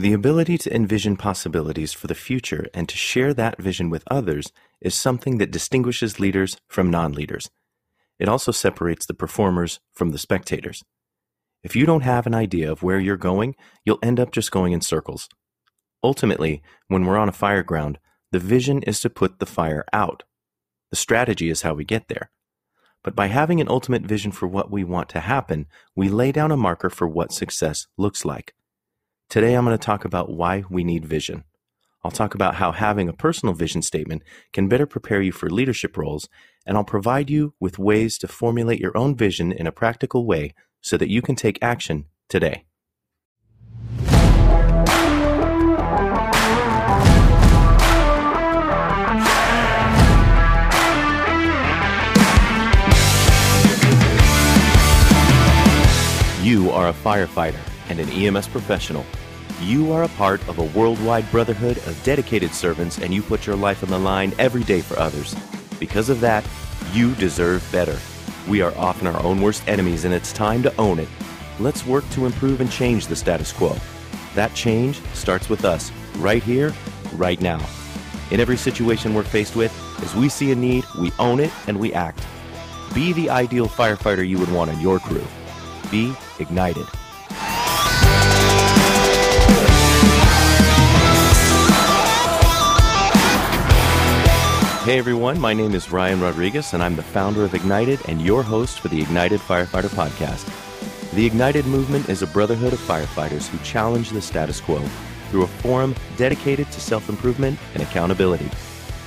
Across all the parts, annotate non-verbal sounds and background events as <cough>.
The ability to envision possibilities for the future and to share that vision with others is something that distinguishes leaders from non leaders. It also separates the performers from the spectators. If you don't have an idea of where you're going, you'll end up just going in circles. Ultimately, when we're on a fire ground, the vision is to put the fire out. The strategy is how we get there. But by having an ultimate vision for what we want to happen, we lay down a marker for what success looks like. Today, I'm going to talk about why we need vision. I'll talk about how having a personal vision statement can better prepare you for leadership roles, and I'll provide you with ways to formulate your own vision in a practical way so that you can take action today. You are a firefighter and an EMS professional. You are a part of a worldwide brotherhood of dedicated servants, and you put your life on the line every day for others. Because of that, you deserve better. We are often our own worst enemies, and it's time to own it. Let's work to improve and change the status quo. That change starts with us, right here, right now. In every situation we're faced with, as we see a need, we own it and we act. Be the ideal firefighter you would want on your crew. Be ignited. Hey everyone, my name is Ryan Rodriguez, and I'm the founder of Ignited and your host for the Ignited Firefighter Podcast. The Ignited movement is a brotherhood of firefighters who challenge the status quo through a forum dedicated to self improvement and accountability.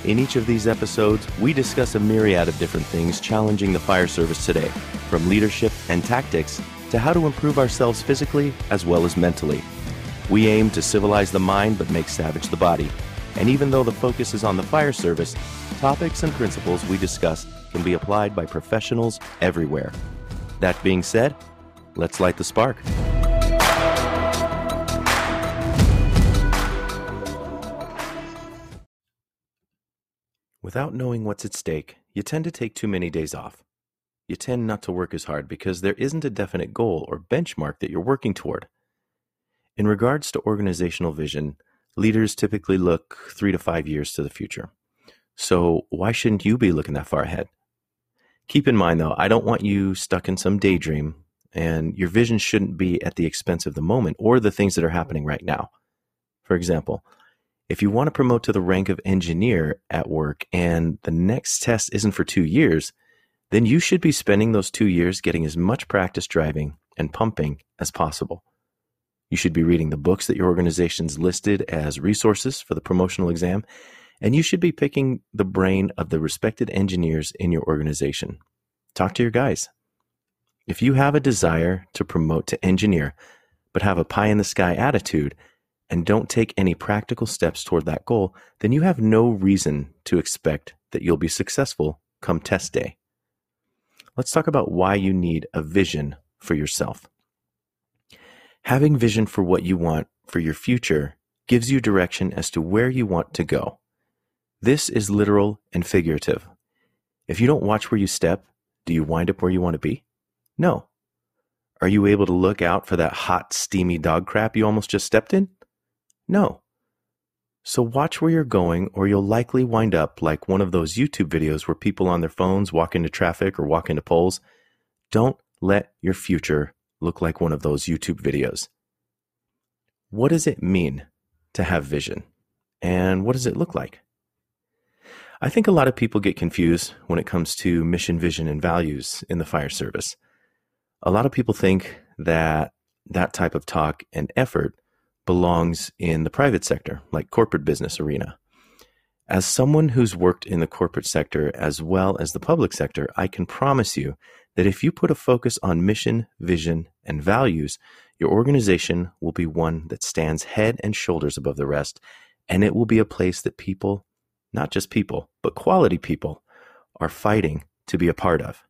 In each of these episodes, we discuss a myriad of different things challenging the fire service today, from leadership and tactics to how to improve ourselves physically as well as mentally. We aim to civilize the mind but make savage the body. And even though the focus is on the fire service, topics and principles we discuss can be applied by professionals everywhere. That being said, let's light the spark. Without knowing what's at stake, you tend to take too many days off. You tend not to work as hard because there isn't a definite goal or benchmark that you're working toward. In regards to organizational vision, leaders typically look three to five years to the future. So, why shouldn't you be looking that far ahead? Keep in mind, though, I don't want you stuck in some daydream, and your vision shouldn't be at the expense of the moment or the things that are happening right now. For example, if you want to promote to the rank of engineer at work and the next test isn't for two years, then you should be spending those two years getting as much practice driving and pumping as possible. You should be reading the books that your organization's listed as resources for the promotional exam, and you should be picking the brain of the respected engineers in your organization. Talk to your guys. If you have a desire to promote to engineer, but have a pie in the sky attitude, and don't take any practical steps toward that goal, then you have no reason to expect that you'll be successful come test day. Let's talk about why you need a vision for yourself. Having vision for what you want for your future gives you direction as to where you want to go. This is literal and figurative. If you don't watch where you step, do you wind up where you want to be? No. Are you able to look out for that hot, steamy dog crap you almost just stepped in? No. So watch where you're going, or you'll likely wind up like one of those YouTube videos where people on their phones walk into traffic or walk into poles. Don't let your future look like one of those YouTube videos. What does it mean to have vision? And what does it look like? I think a lot of people get confused when it comes to mission, vision, and values in the fire service. A lot of people think that that type of talk and effort belongs in the private sector, like corporate business arena. As someone who's worked in the corporate sector as well as the public sector, I can promise you that if you put a focus on mission, vision, and values, your organization will be one that stands head and shoulders above the rest, and it will be a place that people, not just people, but quality people, are fighting to be a part of.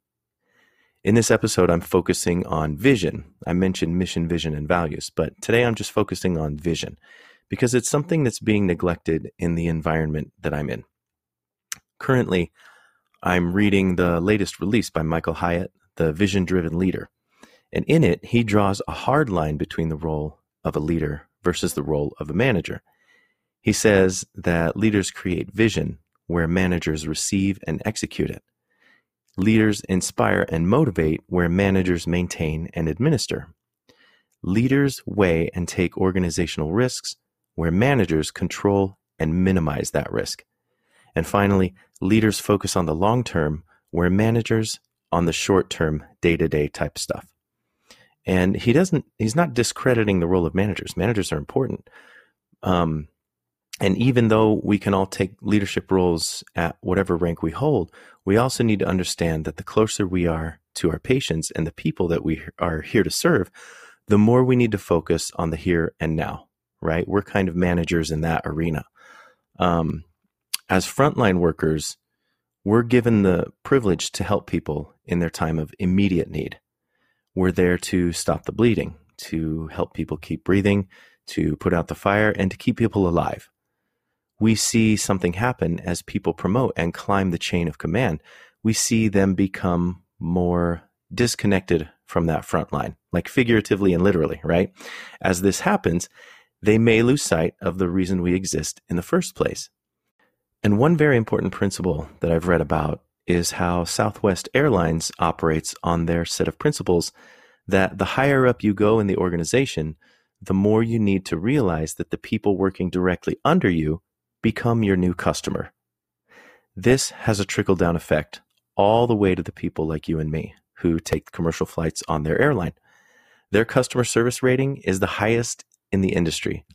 In this episode, I'm focusing on vision. I mentioned mission, vision, and values, but today I'm just focusing on vision because it's something that's being neglected in the environment that I'm in. Currently, I'm reading the latest release by Michael Hyatt, The Vision Driven Leader. And in it, he draws a hard line between the role of a leader versus the role of a manager. He says that leaders create vision where managers receive and execute it. Leaders inspire and motivate where managers maintain and administer. Leaders weigh and take organizational risks where managers control and minimize that risk. And finally, leaders focus on the long term where managers on the short term, day to day type stuff. And he doesn't, he's not discrediting the role of managers. Managers are important. Um, and even though we can all take leadership roles at whatever rank we hold, we also need to understand that the closer we are to our patients and the people that we are here to serve, the more we need to focus on the here and now, right? We're kind of managers in that arena. Um, as frontline workers, we're given the privilege to help people in their time of immediate need. We're there to stop the bleeding, to help people keep breathing, to put out the fire, and to keep people alive. We see something happen as people promote and climb the chain of command. We see them become more disconnected from that front line, like figuratively and literally, right? As this happens, they may lose sight of the reason we exist in the first place. And one very important principle that I've read about is how Southwest Airlines operates on their set of principles that the higher up you go in the organization, the more you need to realize that the people working directly under you become your new customer. This has a trickle down effect all the way to the people like you and me who take commercial flights on their airline. Their customer service rating is the highest in the industry,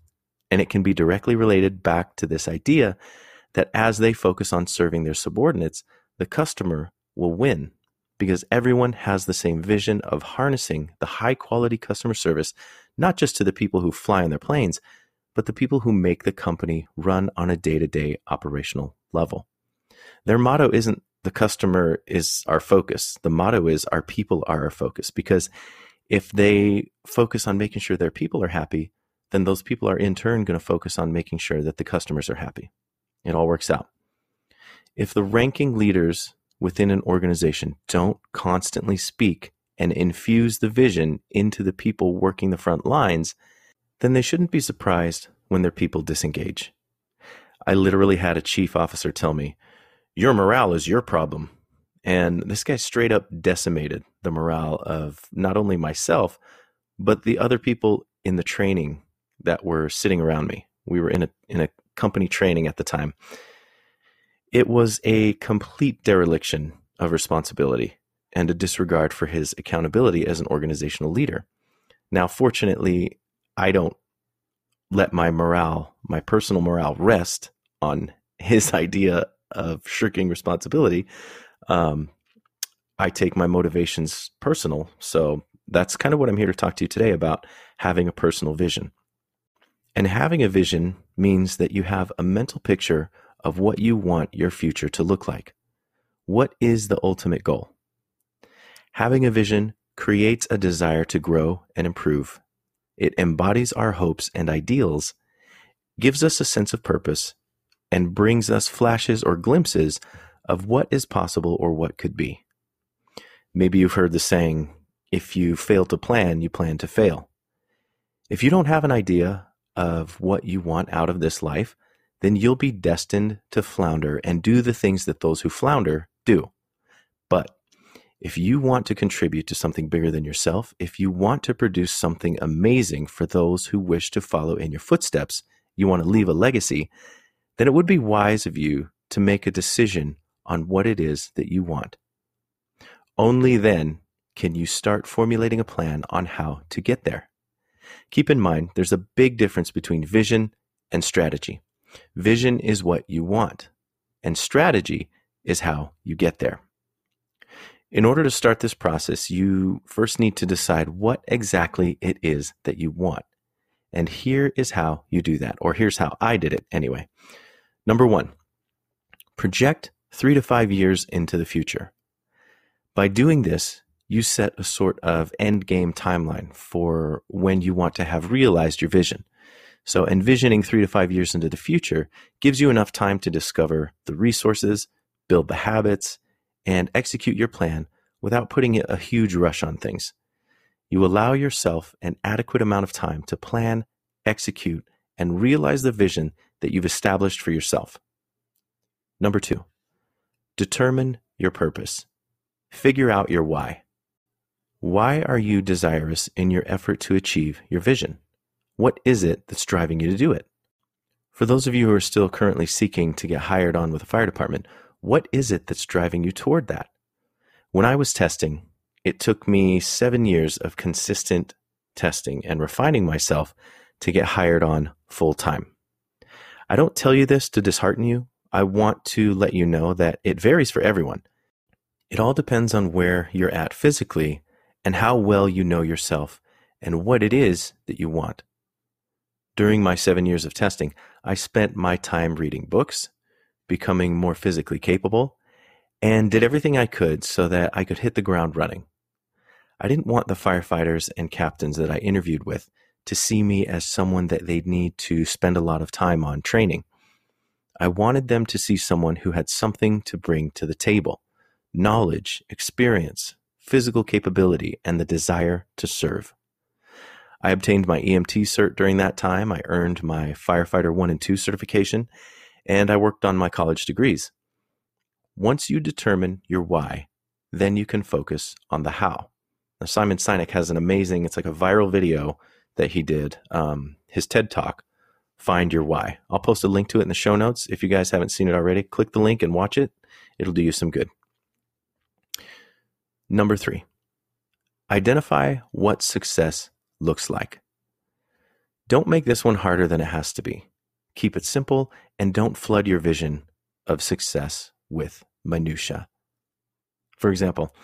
and it can be directly related back to this idea that as they focus on serving their subordinates, the customer will win because everyone has the same vision of harnessing the high quality customer service, not just to the people who fly on their planes, but the people who make the company run on a day to day operational level. Their motto isn't the customer is our focus. The motto is our people are our focus because if they focus on making sure their people are happy, then those people are in turn going to focus on making sure that the customers are happy. It all works out. If the ranking leaders within an organization don't constantly speak and infuse the vision into the people working the front lines, then they shouldn't be surprised when their people disengage. I literally had a chief officer tell me, Your morale is your problem. And this guy straight up decimated the morale of not only myself, but the other people in the training that were sitting around me. We were in a in a company training at the time. It was a complete dereliction of responsibility and a disregard for his accountability as an organizational leader. Now, fortunately, I don't let my morale, my personal morale, rest on his <laughs> idea of shirking responsibility. Um, I take my motivations personal. So that's kind of what I'm here to talk to you today about having a personal vision. And having a vision means that you have a mental picture of what you want your future to look like. What is the ultimate goal? Having a vision creates a desire to grow and improve. It embodies our hopes and ideals, gives us a sense of purpose, and brings us flashes or glimpses of what is possible or what could be. Maybe you've heard the saying, if you fail to plan, you plan to fail. If you don't have an idea of what you want out of this life, then you'll be destined to flounder and do the things that those who flounder do. But if you want to contribute to something bigger than yourself, if you want to produce something amazing for those who wish to follow in your footsteps, you want to leave a legacy, then it would be wise of you to make a decision on what it is that you want. Only then can you start formulating a plan on how to get there. Keep in mind, there's a big difference between vision and strategy. Vision is what you want, and strategy is how you get there. In order to start this process, you first need to decide what exactly it is that you want. And here is how you do that, or here's how I did it anyway. Number one, project three to five years into the future. By doing this, you set a sort of end game timeline for when you want to have realized your vision. So, envisioning three to five years into the future gives you enough time to discover the resources, build the habits, and execute your plan without putting a huge rush on things. You allow yourself an adequate amount of time to plan execute, and realize the vision that you've established for yourself. Number two, determine your purpose. Figure out your why. Why are you desirous in your effort to achieve your vision? What is it that's driving you to do it? For those of you who are still currently seeking to get hired on with a fire department, what is it that's driving you toward that? When I was testing, it took me seven years of consistent testing and refining myself to get hired on full time. I don't tell you this to dishearten you. I want to let you know that it varies for everyone. It all depends on where you're at physically and how well you know yourself and what it is that you want. During my seven years of testing, I spent my time reading books, becoming more physically capable, and did everything I could so that I could hit the ground running. I didn't want the firefighters and captains that I interviewed with to see me as someone that they'd need to spend a lot of time on training. I wanted them to see someone who had something to bring to the table knowledge, experience, physical capability, and the desire to serve. I obtained my EMT cert during that time. I earned my firefighter 1 and 2 certification, and I worked on my college degrees. Once you determine your why, then you can focus on the how. Now, Simon Sinek has an amazing, it's like a viral video that he did, um, his TED Talk, Find Your Why. I'll post a link to it in the show notes. If you guys haven't seen it already, click the link and watch it. It'll do you some good. Number three, identify what success looks like. Don't make this one harder than it has to be. Keep it simple and don't flood your vision of success with minutia. For example,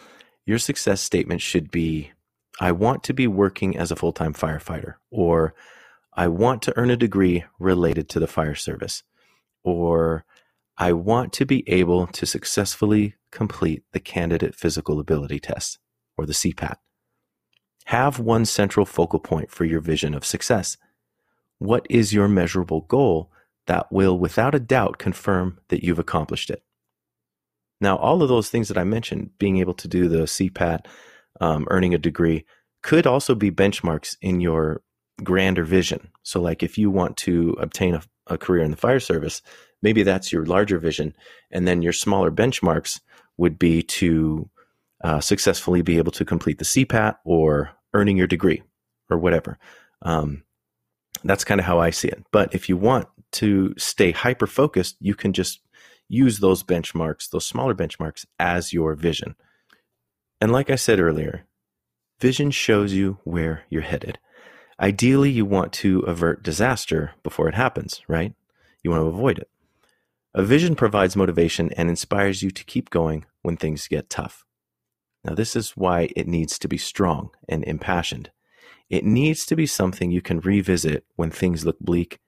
your success statement should be I want to be working as a full time firefighter, or I want to earn a degree related to the fire service, or I want to be able to successfully complete the candidate physical ability test, or the CPAT. Have one central focal point for your vision of success. What is your measurable goal that will, without a doubt, confirm that you've accomplished it? Now, all of those things that I mentioned, being able to do the CPAT, um, earning a degree, could also be benchmarks in your grander vision. So, like if you want to obtain a, a career in the fire service, maybe that's your larger vision. And then your smaller benchmarks would be to uh, successfully be able to complete the CPAT or earning your degree or whatever. Um, that's kind of how I see it. But if you want to stay hyper focused, you can just use those benchmarks, those smaller benchmarks, as your vision. And like I said earlier, vision shows you where you're headed. Ideally, you want to avert disaster before it happens, right? You want to avoid it. A vision provides motivation and inspires you to keep going when things get tough. Now, this is why it needs to be strong and impassioned. It needs to be something you can revisit when things look bleak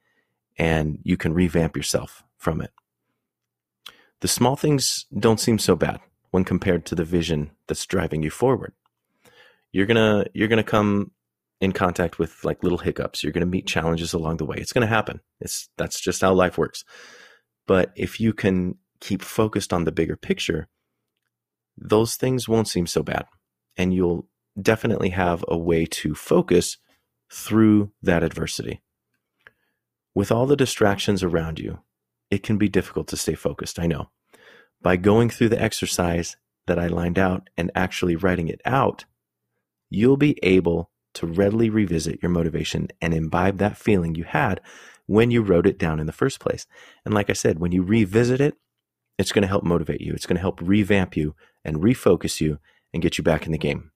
and you can revamp yourself from it. The small things don't seem so bad when compared to the vision that's driving you forward. You're going to you're going to come in contact with like little hiccups. You're going to meet challenges along the way. It's going to happen. It's that's just how life works. But if you can keep focused on the bigger picture, those things won't seem so bad. And you'll definitely have a way to focus through that adversity. With all the distractions around you, it can be difficult to stay focused, I know. By going through the exercise that I lined out and actually writing it out, you'll be able to readily revisit your motivation and imbibe that feeling you had when you wrote it down in the first place. And like I said, when you revisit it, it's going to help motivate you. It's going to help revamp you and refocus you and get you back in the game.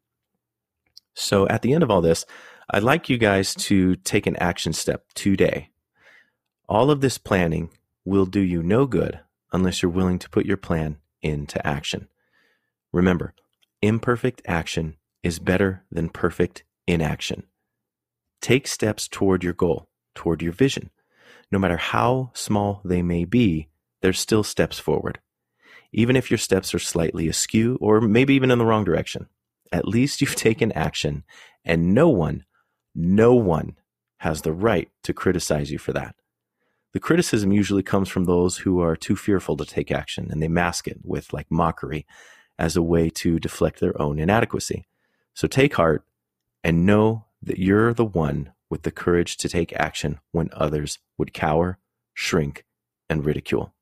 So at the end of all this, I'd like you guys to take an action step today. All of this planning will do you no good unless you're willing to put your plan into action. Remember, imperfect action is better than perfect inaction. Take steps toward your goal, toward your vision. No matter how small they may be, there's still steps forward. Even if your steps are slightly askew or maybe even in the wrong direction, at least you've taken action and no one, no one has the right to criticize you for that. The criticism usually comes from those who are too fearful to take action and they mask it with like mockery as a way to deflect their own inadequacy. So take heart and know that you're the one with the courage to take action when others would cower, shrink, and ridicule.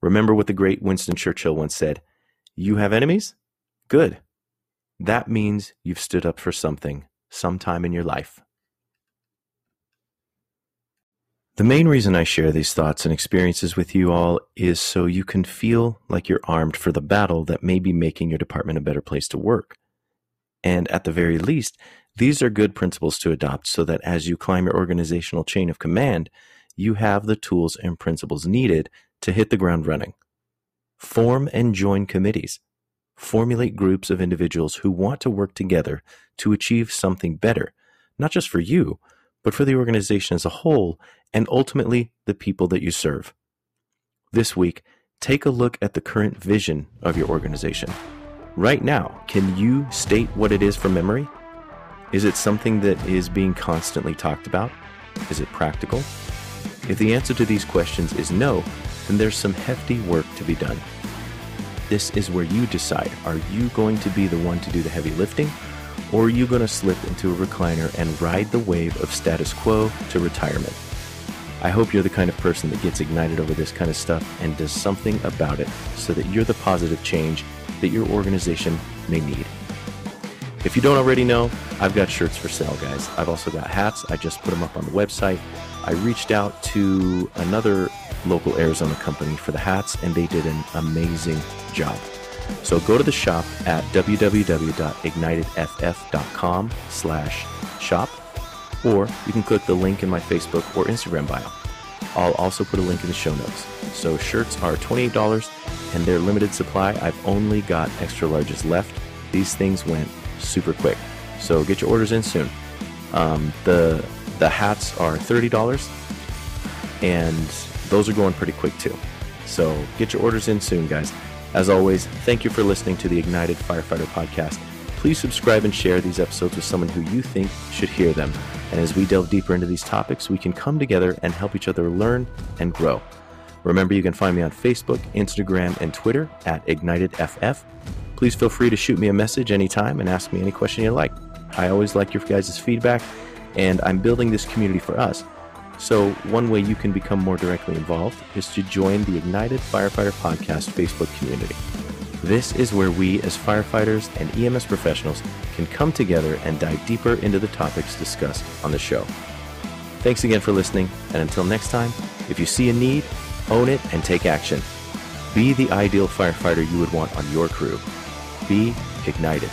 Remember what the great Winston Churchill once said You have enemies? Good. That means you've stood up for something sometime in your life. The main reason I share these thoughts and experiences with you all is so you can feel like you're armed for the battle that may be making your department a better place to work. And at the very least, these are good principles to adopt so that as you climb your organizational chain of command, you have the tools and principles needed to hit the ground running. Form and join committees. Formulate groups of individuals who want to work together to achieve something better, not just for you, but for the organization as a whole and ultimately the people that you serve. This week, take a look at the current vision of your organization. Right now, can you state what it is from memory? Is it something that is being constantly talked about? Is it practical? If the answer to these questions is no, then there's some hefty work to be done. This is where you decide are you going to be the one to do the heavy lifting, or are you going to slip into a recliner and ride the wave of status quo to retirement? I hope you're the kind of person that gets ignited over this kind of stuff and does something about it so that you're the positive change that your organization may need. If you don't already know, I've got shirts for sale, guys. I've also got hats. I just put them up on the website. I reached out to another local Arizona company for the hats, and they did an amazing job. So go to the shop at www.ignitedff.com slash shop, or you can click the link in my Facebook or Instagram bio. I'll also put a link in the show notes. So shirts are $28 and they're limited supply. I've only got extra larges left. These things went super quick. So get your orders in soon. Um, the the hats are thirty dollars, and those are going pretty quick too. So get your orders in soon, guys. As always, thank you for listening to the Ignited Firefighter podcast. Please subscribe and share these episodes with someone who you think should hear them. And as we delve deeper into these topics, we can come together and help each other learn and grow. Remember, you can find me on Facebook, Instagram, and Twitter at IgnitedFF. Please feel free to shoot me a message anytime and ask me any question you like. I always like your guys' feedback, and I'm building this community for us. So, one way you can become more directly involved is to join the Ignited Firefighter Podcast Facebook community. This is where we, as firefighters and EMS professionals, can come together and dive deeper into the topics discussed on the show. Thanks again for listening, and until next time, if you see a need, own it and take action. Be the ideal firefighter you would want on your crew. Be ignited.